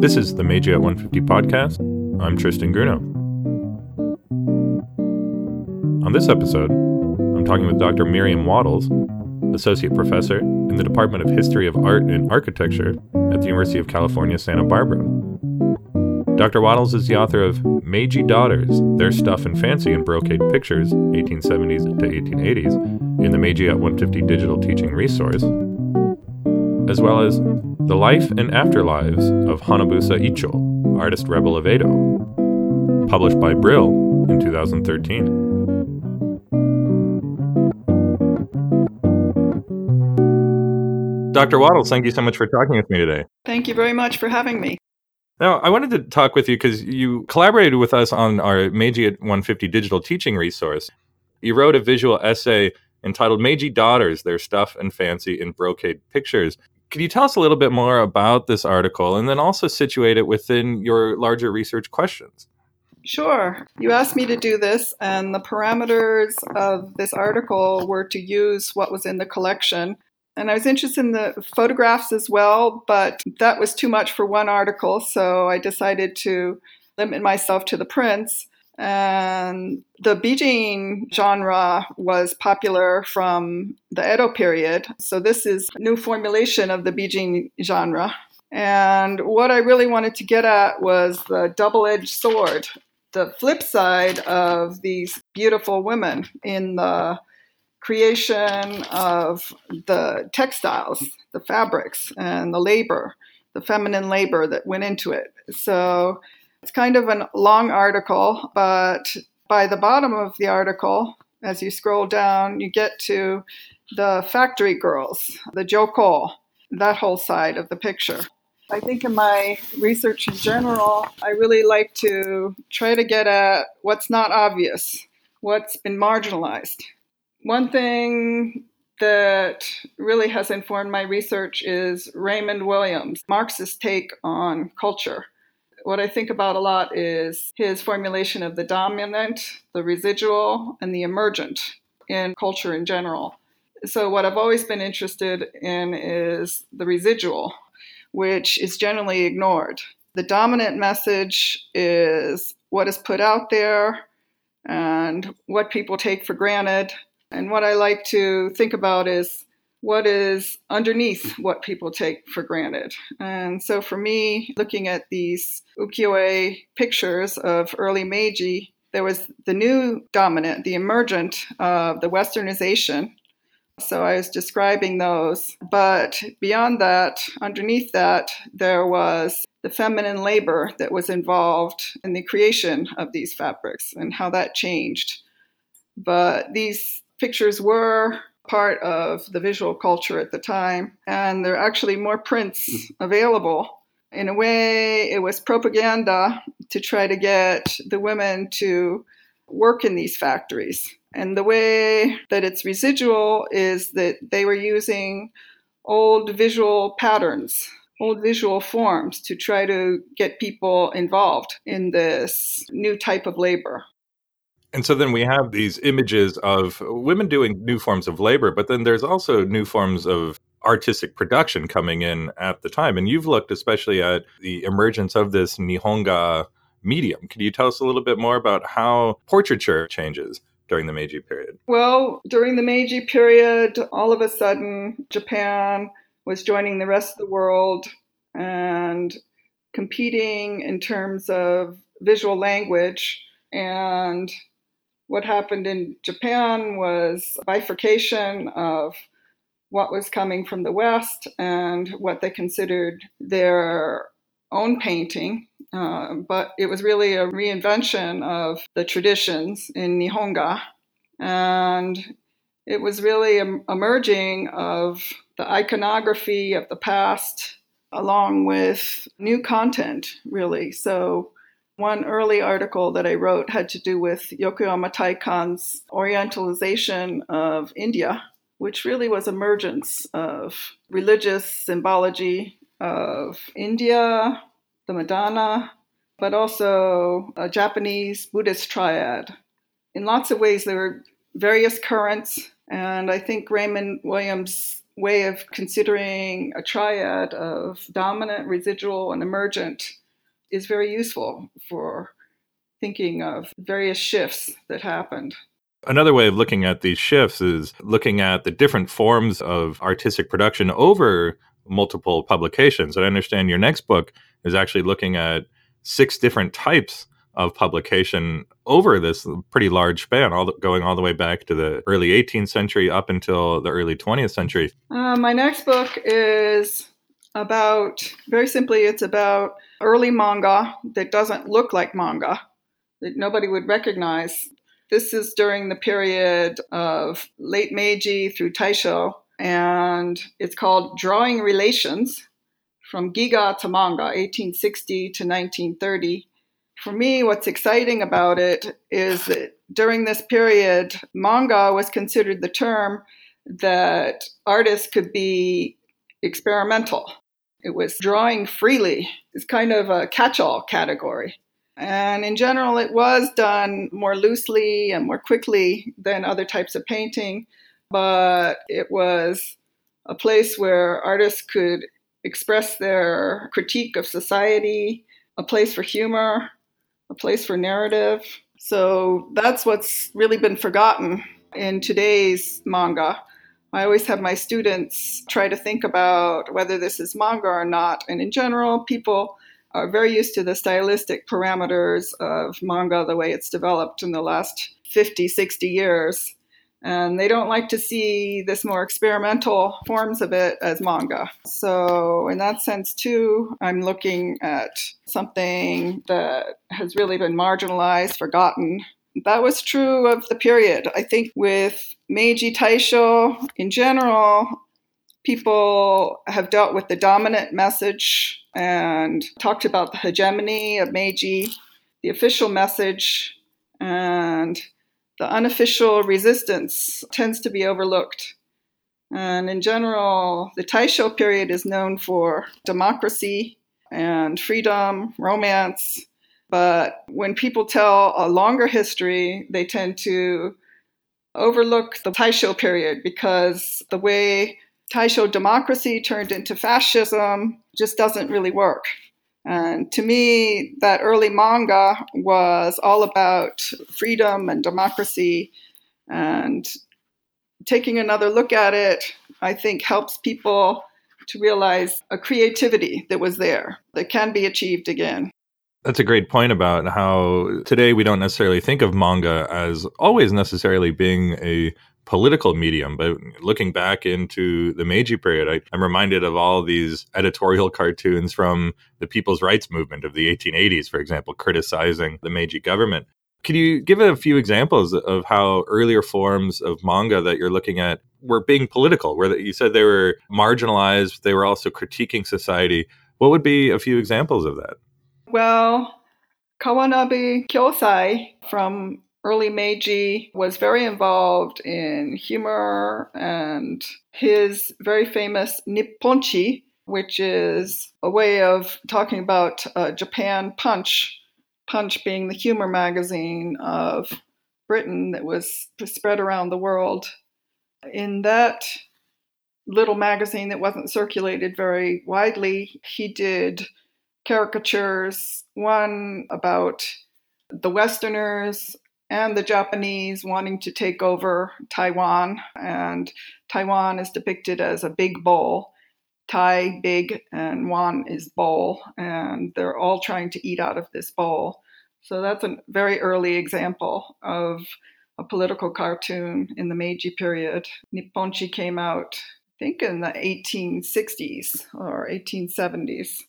This is the Meiji at 150 podcast. I'm Tristan Grunow. On this episode, I'm talking with Dr. Miriam Wattles, Associate Professor in the Department of History of Art and Architecture at the University of California, Santa Barbara. Dr. Wattles is the author of Meiji Daughters Their Stuff and Fancy in Brocade Pictures, 1870s to 1880s, in the Meiji at 150 digital teaching resource, as well as The Life and Afterlives of Hanabusa Icho, Artist Rebel of Edo, published by Brill in 2013. Dr. Wattles, thank you so much for talking with me today. Thank you very much for having me. Now, I wanted to talk with you because you collaborated with us on our Meiji at 150 digital teaching resource. You wrote a visual essay entitled Meiji Daughters Their Stuff and Fancy in Brocade Pictures. Could you tell us a little bit more about this article and then also situate it within your larger research questions? Sure. You asked me to do this, and the parameters of this article were to use what was in the collection and I was interested in the photographs as well, but that was too much for one article, so I decided to limit myself to the prints. And the Bijin genre was popular from the Edo period. So this is a new formulation of the Bijin genre. And what I really wanted to get at was the double edged sword, the flip side of these beautiful women in the creation of the textiles, the fabrics, and the labor, the feminine labor that went into it. So it's kind of a long article, but by the bottom of the article, as you scroll down, you get to the factory girls, the Joko, that whole side of the picture. I think in my research in general, I really like to try to get at what's not obvious, what's been marginalized. One thing that really has informed my research is Raymond Williams' Marxist take on culture. What I think about a lot is his formulation of the dominant, the residual, and the emergent in culture in general. So, what I've always been interested in is the residual, which is generally ignored. The dominant message is what is put out there and what people take for granted and what I like to think about is what is underneath what people take for granted. And so for me, looking at these ukiyo-e pictures of early Meiji, there was the new dominant, the emergent of the westernization. So I was describing those. But beyond that, underneath that, there was the feminine labor that was involved in the creation of these fabrics and how that changed. But these pictures were part of the visual culture at the time, and there are actually more prints hmm. available. In a way, it was propaganda to try to get the women to work in these factories. And the way that it's residual is that they were using old visual patterns, old visual forms to try to get people involved in this new type of labor. And so then we have these images of women doing new forms of labor, but then there's also new forms of artistic production coming in at the time. And you've looked especially at the emergence of this Nihonga medium. Could you tell us a little bit more about how portraiture changes during the Meiji period? Well, during the Meiji period, all of a sudden, Japan was joining the rest of the world and competing in terms of visual language. And what happened in Japan was bifurcation of what was coming from the West and what they considered their own painting. Uh, but it was really a reinvention of the traditions in Nihonga. And it was really a, a merging of the iconography of the past along with new content, really. So one early article that I wrote had to do with Yokoyama Taikan's orientalization of India, which really was emergence of religious symbology of India, the Madonna, but also a Japanese Buddhist triad. In lots of ways, there were various currents, and I think Raymond Williams way of considering a triad of dominant, residual, and emergent is very useful for thinking of various shifts that happened. Another way of looking at these shifts is looking at the different forms of artistic production over multiple publications. And I understand your next book is actually looking at six different types of publication over this pretty large span, all the, going all the way back to the early 18th century up until the early 20th century. Uh, my next book is about, very simply, it's about early manga that doesn't look like manga, that nobody would recognize. This is during the period of late Meiji through Taisho, and it's called Drawing Relations from Giga to Manga, 1860 to 1930 for me, what's exciting about it is that during this period, manga was considered the term that artists could be experimental. It was drawing freely. It's kind of a catch all category. And in general, it was done more loosely and more quickly than other types of painting, but it was a place where artists could express their critique of society, a place for humor, a place for narrative. So that's what's really been forgotten in today's manga. I always have my students try to think about whether this is manga or not. And in general, people are very used to the stylistic parameters of manga, the way it's developed in the last 50, 60 years and they don't like to see this more experimental forms of it as manga. So, in that sense, too, I'm looking at something that has really been marginalized, forgotten. That was true of the period. I think with Meiji Taisho in general, people have dealt with the dominant message and talked about the hegemony of Meiji, the official message, and the unofficial resistance tends to be overlooked. And in general, the Taisho period is known for democracy and freedom, romance. But when people tell a longer history, they tend to overlook the Taisho period because the way Taisho democracy turned into fascism just doesn't really work. And to me, that early manga was all about freedom and democracy. And taking another look at it, I think, helps people to realize a creativity that was there that can be achieved again. That's a great point about how today we don't necessarily think of manga as always necessarily being a political medium. But looking back into the Meiji period, I, am reminded of all these editorial cartoons from the people's rights movement of the 1880s, for example, criticizing the Meiji government. Can you give a few examples of how earlier forms of manga that you're looking at were being political, where you said they were marginalized, they were also critiquing society? What would be a few examples of that? Well, Kawanabe Kyosai from early Meiji was very involved in humor and his very famous Nipponchi, which is a way of talking about uh, Japan Punch, Punch being the humor magazine of Britain that was spread around the world. In that little magazine that wasn't circulated very widely, he did caricatures, one about the Westerners and the Japanese wanting to take over Taiwan. And Taiwan is depicted as a big bowl. Tai, big, and Wan is bowl. And they're all trying to eat out of this bowl. So that's a very early example of a political cartoon in the Meiji period. Nipponchi came out, I think, in the 1860s or 1870s.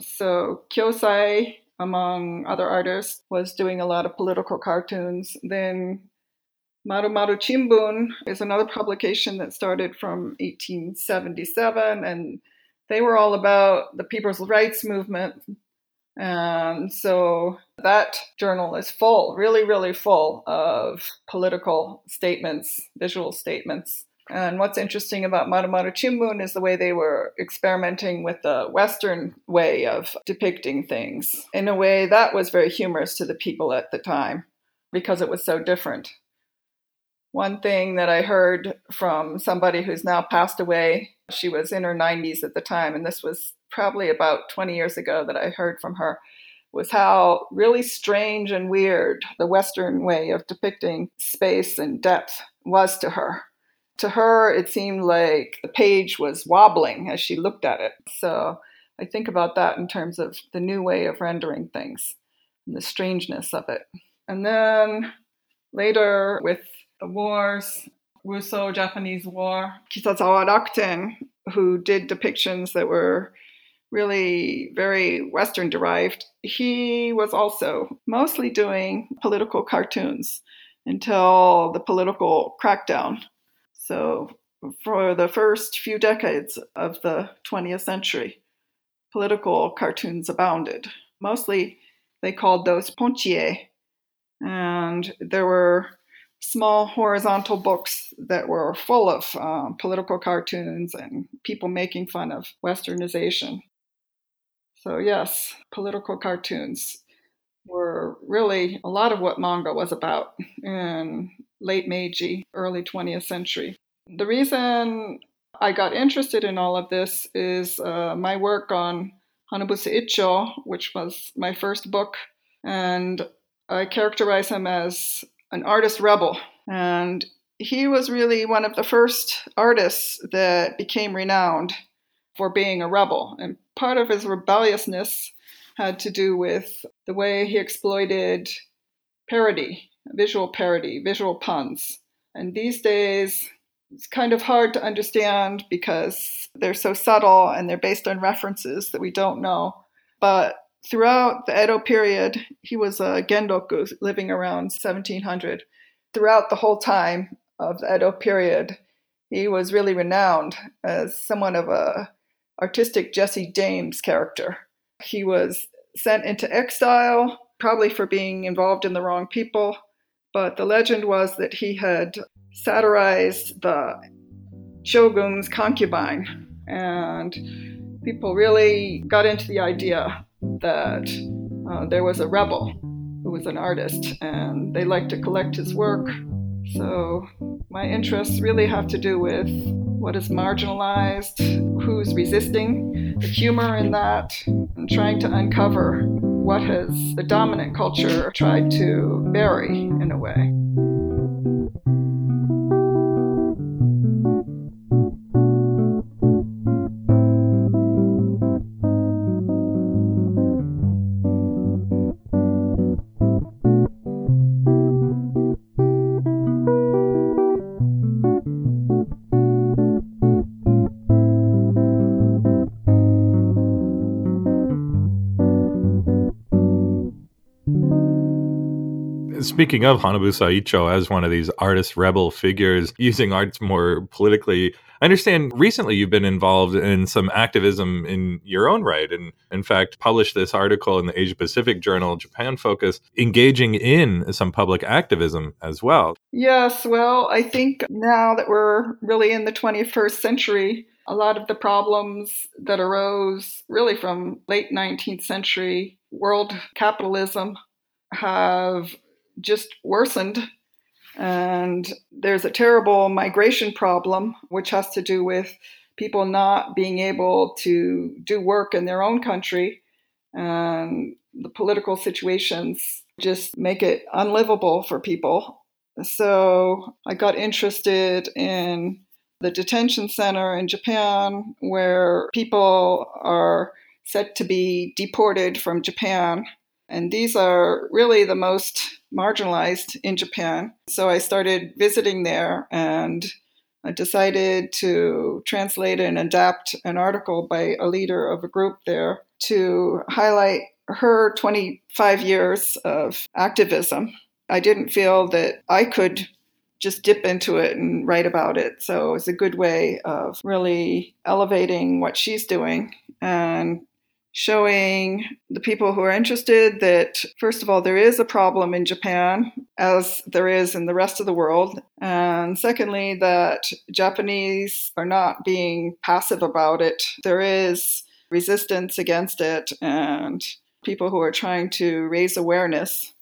So Kyosai among other artists, was doing a lot of political cartoons. Then Maru Maru Chimbun is another publication that started from 1877, and they were all about the people's rights movement. And so that journal is full, really, really full of political statements, visual statements. And what's interesting about Maru Maru Chimbun is the way they were experimenting with the Western way of depicting things in a way that was very humorous to the people at the time because it was so different. one thing that I heard from somebody who's now passed away, she was in her 90s at the time, and this was probably about 20 years ago that I heard from her, was how really strange and weird the Western way of depicting space and depth was to her. To her, it seemed like the page was wobbling as she looked at it. So I think about that in terms of the new way of rendering things and the strangeness of it. And then later with the wars, Russo Japanese War, Kitazawa Rakuten, who did depictions that were really very Western derived, he was also mostly doing political cartoons until the political crackdown. So, for the first few decades of the 20th century, political cartoons abounded. Mostly, they called those ponchie, and there were small horizontal books that were full of um, political cartoons and people making fun of westernization. So, yes, political cartoons were really a lot of what manga was about in late Meiji, early 20th century. The reason I got interested in all of this is uh, my work on Hanabusa Icho, which was my first book, and I characterize him as an artist rebel. And he was really one of the first artists that became renowned for being a rebel. And part of his rebelliousness had to do with the way he exploited parody, visual parody, visual puns. And these days, it's kind of hard to understand because they're so subtle and they're based on references that we don't know. But throughout the Edo period, he was a genroku living around 1700. Throughout the whole time of the Edo period, he was really renowned as someone of a artistic Jesse James character. He was sent into exile, probably for being involved in the wrong people, but the legend was that he had satirized the shogun's concubine, and people really got into the idea that uh, there was a rebel who was an artist, and they liked to collect his work. So my interests really have to do with what is marginalized, who's resisting, the humor in that, and trying to uncover what has the dominant culture tried to bury in a way. Speaking of Hanabusa Icho as one of these artist rebel figures using arts more politically, I understand recently you've been involved in some activism in your own right, and in fact published this article in the Asia Pacific Journal, Japan Focus, engaging in some public activism as well. Yes, well, I think now that we're really in the 21st century, a lot of the problems that arose really from late 19th century world capitalism have just worsened. And there's a terrible migration problem, which has to do with people not being able to do work in their own country. And the political situations just make it unlivable for people. So I got interested in the detention center in Japan, where people are said to be deported from Japan. And these are really the most marginalized in Japan. So I started visiting there and I decided to translate and adapt an article by a leader of a group there to highlight her 25 years of activism. I didn't feel that I could just dip into it and write about it. So it was a good way of really elevating what she's doing and showing the people who are interested that, first of all, there is a problem in Japan, as there is in the rest of the world. And secondly, that Japanese are not being passive about it. There is resistance against it and people who are trying to raise awareness.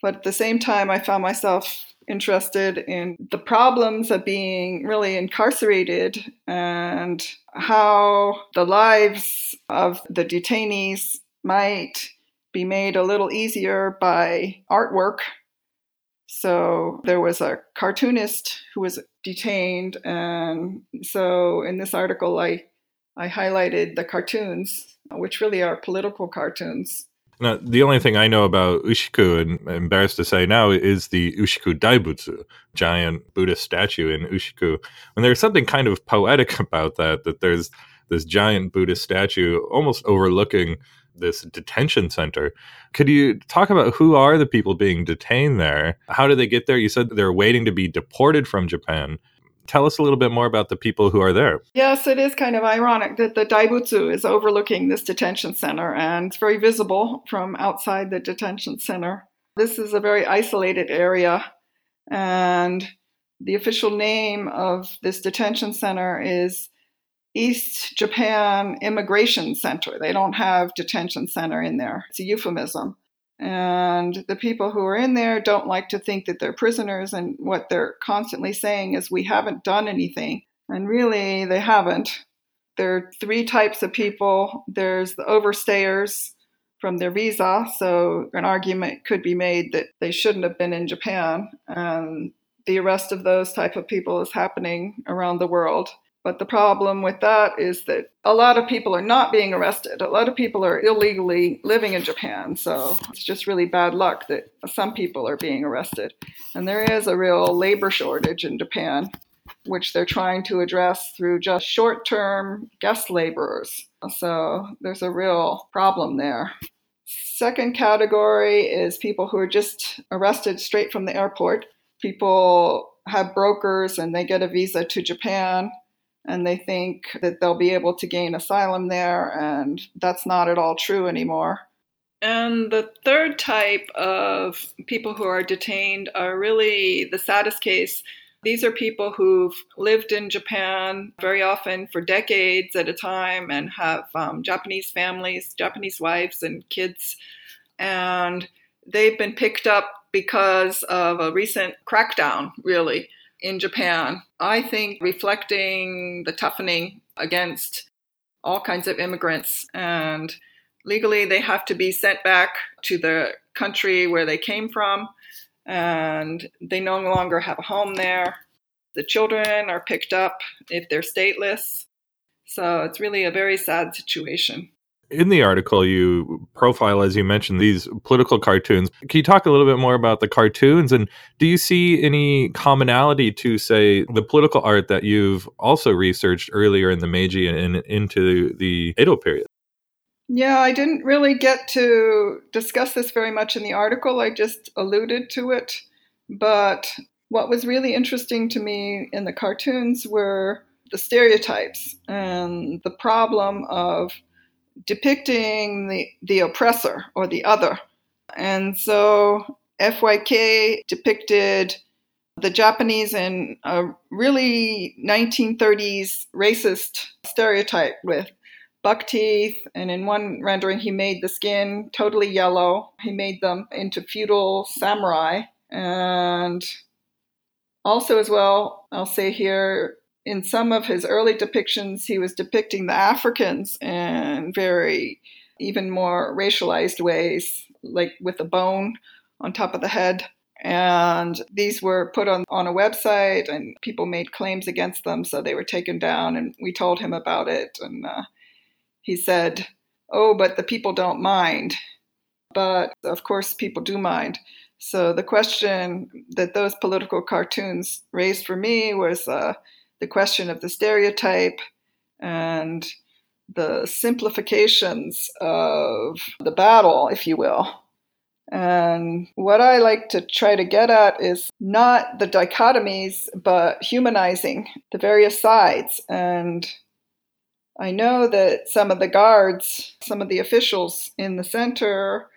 But at the same time, I found myself interested in the problems of being really incarcerated and how the lives of the detainees might be made a little easier by artwork. So there was a cartoonist who was detained, and so in this article, I I highlighted the cartoons, which really are political cartoons. Now, the only thing I know about Ushiku, and I'm embarrassed to say now, is the Ushiku Daibutsu, giant Buddhist statue in Ushiku. And there's something kind of poetic about that, that there's this giant Buddhist statue almost overlooking this detention center. Could you talk about who are the people being detained there? How do they get there? You said they're waiting to be deported from Japan. Tell us a little bit more about the people who are there. Yes, it is kind of ironic that the Daibutsu is overlooking this detention center and it's very visible from outside the detention center. This is a very isolated area, and the official name of this detention center is East Japan Immigration Center. They don't have detention center in there, it's a euphemism. And the people who are in there don't like to think that they're prisoners, and what they're constantly saying is, We haven't done anything. And really, they haven't. There are three types of people there's the overstayers from their visa, so an argument could be made that they shouldn't have been in Japan. And the arrest of those type of people is happening around the world. But the problem with that is that a lot of people are not being arrested. A lot of people are illegally living in Japan. So it's just really bad luck that some people are being arrested. And there is a real labor shortage in Japan, which they're trying to address through just short term guest laborers. So there's a real problem there. Second category is people who are just arrested straight from the airport. People have brokers and they get a visa to Japan and they think that they'll be able to gain asylum there, and that's not at all true anymore. And the third type of people who are detained are really the saddest case. These are people who've lived in Japan very often for decades at a time and have um, Japanese families, Japanese wives, and kids. And they've been picked up because of a recent crackdown, really in Japan, I think reflecting the toughening against all kinds of immigrants. And legally, they have to be sent back to the country where they came from, and they no longer have a home there. The children are picked up if they're stateless. So it's really a very sad situation in the article you profile as you mentioned these political cartoons. Can you talk a little bit more about the cartoons? And do you see any commonality to say the political art that you've also researched earlier in the meiji and into the edo period? Yeah i didn't really get to discuss this very much in the article. I just alluded to it. But what was really interesting to me in the cartoons were the stereotypes and the problem of depicting the, the oppressor or the other. And so FYK depicted the Japanese in a really 1930s racist stereotype with buck teeth. And in one rendering, he made the skin totally yellow. He made them into feudal samurai. And also, as well, I'll say here, in some of his early depictions, he was depicting the Africans in very, even more racialized ways, like with a bone on top of the head. And these were put on, on a website, and people made claims against them, so they were taken down. And we told him about it. And uh, he said, Oh, but the people don't mind. But of course, people do mind. So the question that those political cartoons raised for me was uh, the question of the stereotype and the simplifications of the battle, if you will. And what I like to try to get at is not the dichotomies, but humanizing the various sides. And I know that some of the guards, some of the officials in the center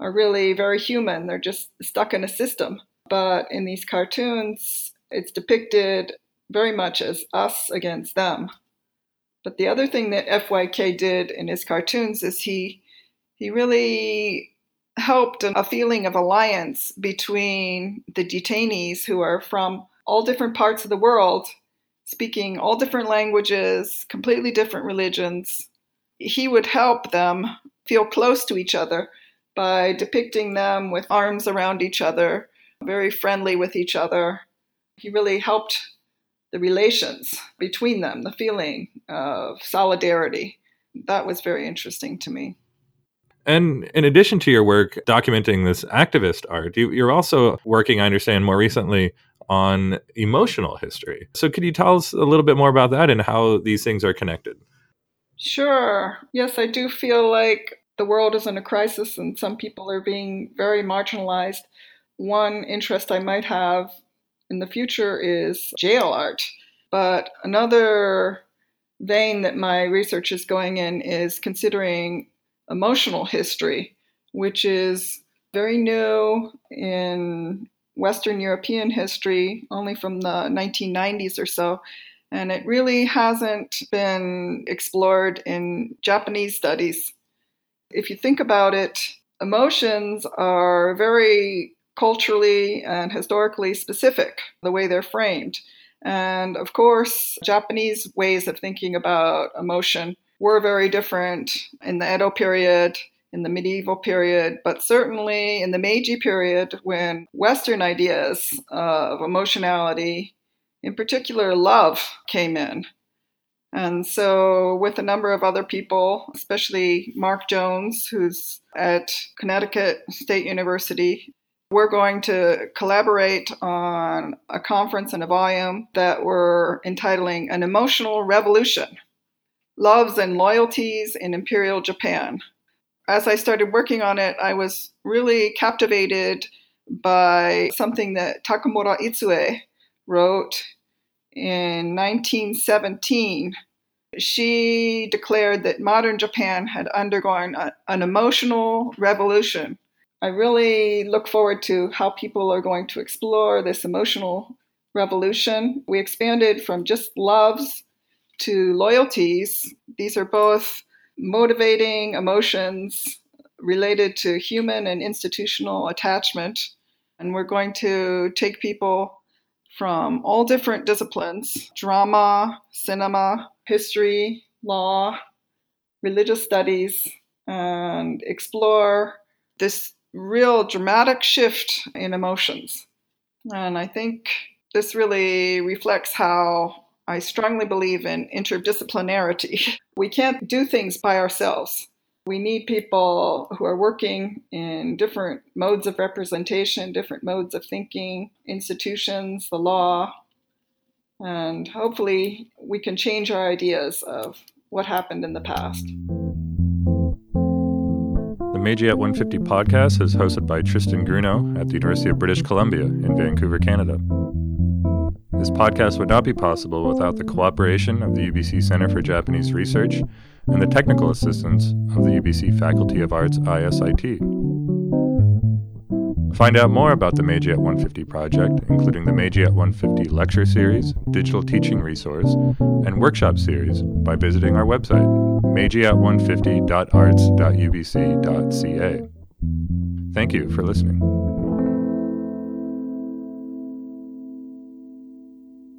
are really very human. They're just stuck in a system. But in these cartoons, it's depicted very much as us against them. But the other thing that FYK did in his cartoons is he he really helped a feeling of alliance between the detainees who are from all different parts of the world, speaking all different languages, completely different religions. He would help them feel close to each other by depicting them with arms around each other, very friendly with each other. He really helped the relations between them, the feeling of solidarity. That was very interesting to me. And in addition to your work documenting this activist art, you, are also working, I understand, more recently on emotional history. So, could you tell us a little bit more about that and how these things are connected? Sure. Yes, I do feel like the world is in a crisis and some people are being very marginalized. One interest I might have in the future is jail art. But another vein that my research is going in is considering emotional history, which is very new in Western European history, only from the 1990s or so. And it really hasn't been explored in Japanese studies. If you think about it, emotions are very culturally and historically specific, the way they're framed. And of course, Japanese ways of thinking about emotion were very different in the Edo period, in the medieval period, but certainly in the Meiji period when Western ideas of emotionality, in particular love, came in. And so, with a number of other people, especially Mark Jones, who's at Connecticut State University, we're going to collaborate on a conference and a volume that we're entitling An Emotional Revolution Loves and Loyalties in Imperial Japan. As I started working on it, I was really captivated by something that Takamure Itsue wrote in 1917. She declared that modern Japan had undergone a, an emotional revolution I really look forward to how people are going to explore this emotional revolution. We expanded from just loves to loyalties. These are both motivating emotions related to human and institutional attachment. And we're going to take people from all different disciplines drama, cinema, history, law, religious studies and explore this real dramatic shift in emotions. And I think this really reflects how I strongly believe in interdisciplinarity. We can't do things by ourselves. We need people who are working in different modes of representation, different modes of thinking, institutions, the law, and hopefully we can change our ideas of what happened in the past. Meiji at 150 podcast is hosted by Tristan Grunow at the University of British Columbia in Vancouver, Canada. This podcast would not be possible without the cooperation of the UBC Center for Japanese Research and the technical assistance of the UBC Faculty of Arts ISIT. Find out more about the Meiji at 150 project, including the Meiji at 150 lecture series, digital teaching resource, and workshop series by visiting our website, meiji150.arts.ubc.ca. Thank you for listening.